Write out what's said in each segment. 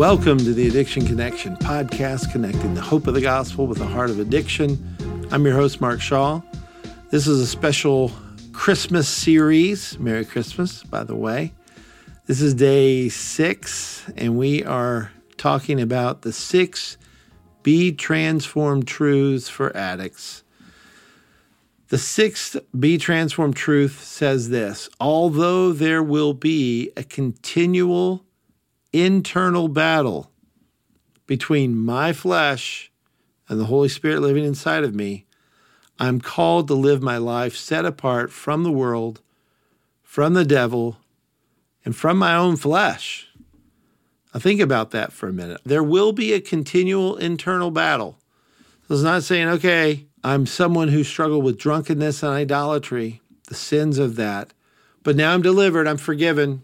Welcome to the Addiction Connection podcast, connecting the hope of the gospel with the heart of addiction. I'm your host, Mark Shaw. This is a special Christmas series. Merry Christmas, by the way. This is day six, and we are talking about the six Be Transformed truths for addicts. The sixth Be Transformed truth says this Although there will be a continual internal battle between my flesh and the Holy Spirit living inside of me, I'm called to live my life set apart from the world, from the devil, and from my own flesh. Now, think about that for a minute. There will be a continual internal battle. So it's not saying, okay, I'm someone who struggled with drunkenness and idolatry, the sins of that, but now I'm delivered, I'm forgiven.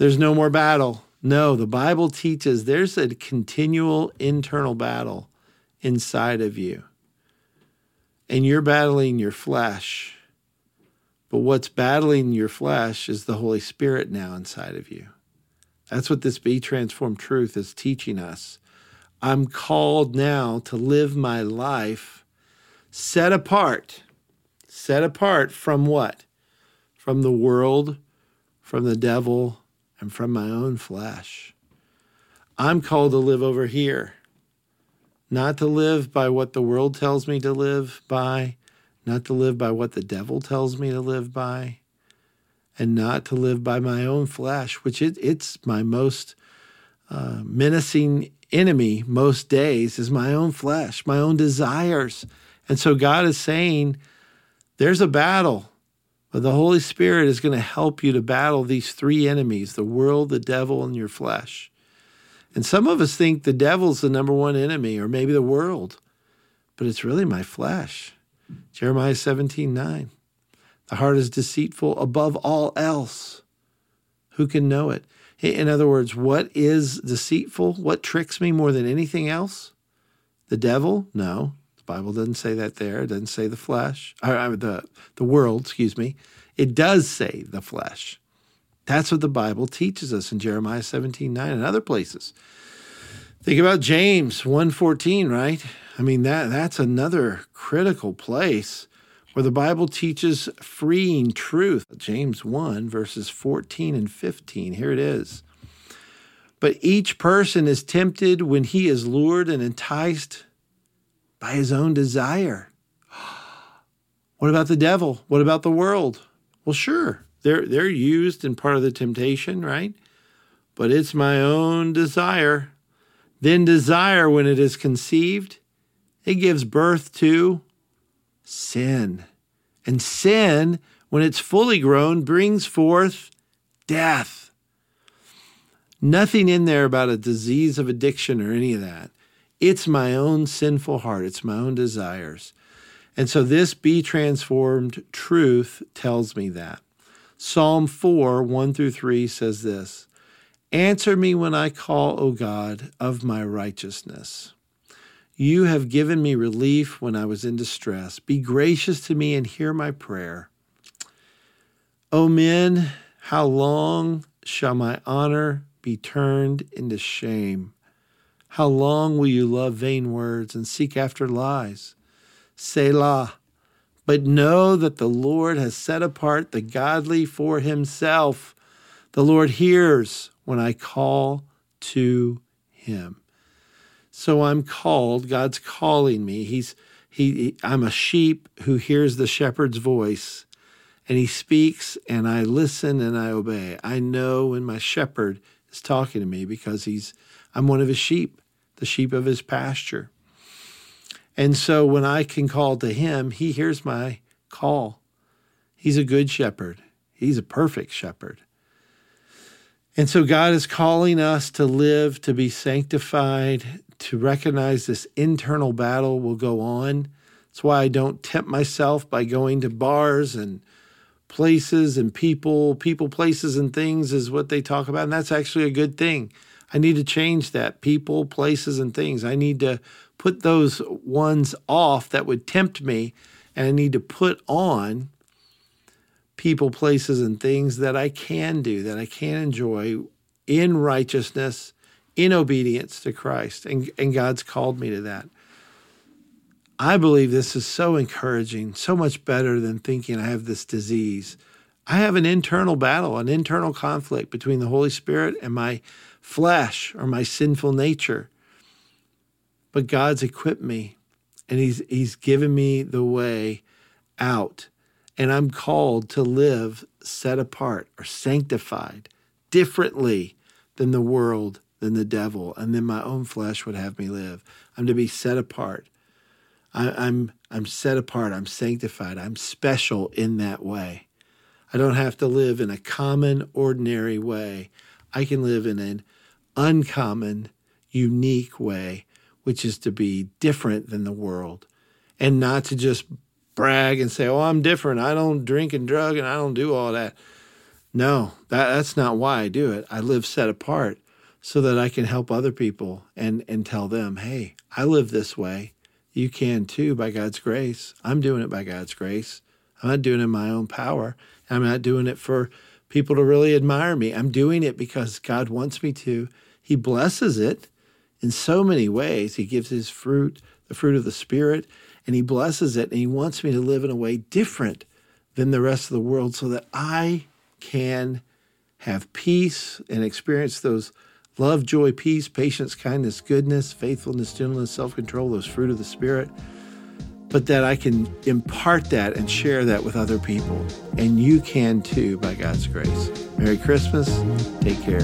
There's no more battle. No, the Bible teaches there's a continual internal battle inside of you. And you're battling your flesh. But what's battling your flesh is the Holy Spirit now inside of you. That's what this Be Transformed truth is teaching us. I'm called now to live my life set apart. Set apart from what? From the world, from the devil, and from my own flesh. I'm called to live over here, not to live by what the world tells me to live by, not to live by what the devil tells me to live by, and not to live by my own flesh, which it, it's my most uh, menacing enemy most days is my own flesh, my own desires. And so God is saying, there's a battle. But the Holy Spirit is going to help you to battle these three enemies the world, the devil, and your flesh. And some of us think the devil's the number one enemy, or maybe the world, but it's really my flesh. Jeremiah 17 9. The heart is deceitful above all else. Who can know it? In other words, what is deceitful? What tricks me more than anything else? The devil? No. Bible doesn't say that there. It doesn't say the flesh, or the, the world, excuse me. It does say the flesh. That's what the Bible teaches us in Jeremiah 17 9 and other places. Think about James 1:14, right? I mean that that's another critical place where the Bible teaches freeing truth. James 1 verses 14 and 15. Here it is. But each person is tempted when he is lured and enticed by his own desire. What about the devil? What about the world? Well, sure, they're, they're used in part of the temptation, right? But it's my own desire. Then desire, when it is conceived, it gives birth to sin. And sin, when it's fully grown, brings forth death. Nothing in there about a disease of addiction or any of that. It's my own sinful heart, it's my own desires. And so this be transformed truth tells me that. Psalm 4, 1 through 3 says this Answer me when I call, O God, of my righteousness. You have given me relief when I was in distress. Be gracious to me and hear my prayer. O men, how long shall my honor be turned into shame? How long will you love vain words and seek after lies? Selah. But know that the Lord has set apart the godly for himself. The Lord hears when I call to him. So I'm called, God's calling me. He's he, he I'm a sheep who hears the shepherd's voice and he speaks and I listen and I obey. I know when my shepherd is talking to me because he's I'm one of his sheep the sheep of his pasture. And so when I can call to him, he hears my call. He's a good shepherd, he's a perfect shepherd. And so God is calling us to live, to be sanctified, to recognize this internal battle will go on. That's why I don't tempt myself by going to bars and places and people, people, places, and things is what they talk about. And that's actually a good thing. I need to change that people, places, and things. I need to put those ones off that would tempt me, and I need to put on people, places, and things that I can do, that I can enjoy in righteousness in obedience to Christ. And, and God's called me to that. I believe this is so encouraging, so much better than thinking I have this disease. I have an internal battle, an internal conflict between the Holy Spirit and my flesh or my sinful nature. But God's equipped me and He's He's given me the way out. And I'm called to live set apart or sanctified differently than the world, than the devil, and then my own flesh would have me live. I'm to be set apart. I, am I'm set apart. I'm sanctified. I'm special in that way. I don't have to live in a common, ordinary way. I can live in an uncommon, unique way, which is to be different than the world and not to just brag and say, "Oh, I'm different. I don't drink and drug and I don't do all that." No, that, that's not why I do it. I live set apart so that I can help other people and and tell them, "Hey, I live this way you can too by God's grace. I'm doing it by God's grace. I'm not doing it in my own power. I'm not doing it for people to really admire me. I'm doing it because God wants me to. He blesses it in so many ways. He gives his fruit, the fruit of the Spirit, and he blesses it. And he wants me to live in a way different than the rest of the world so that I can have peace and experience those love, joy, peace, patience, kindness, goodness, faithfulness, gentleness, self control, those fruit of the Spirit, but that I can impart that and share that with other people. And you can too by God's grace. Merry Christmas. Take care.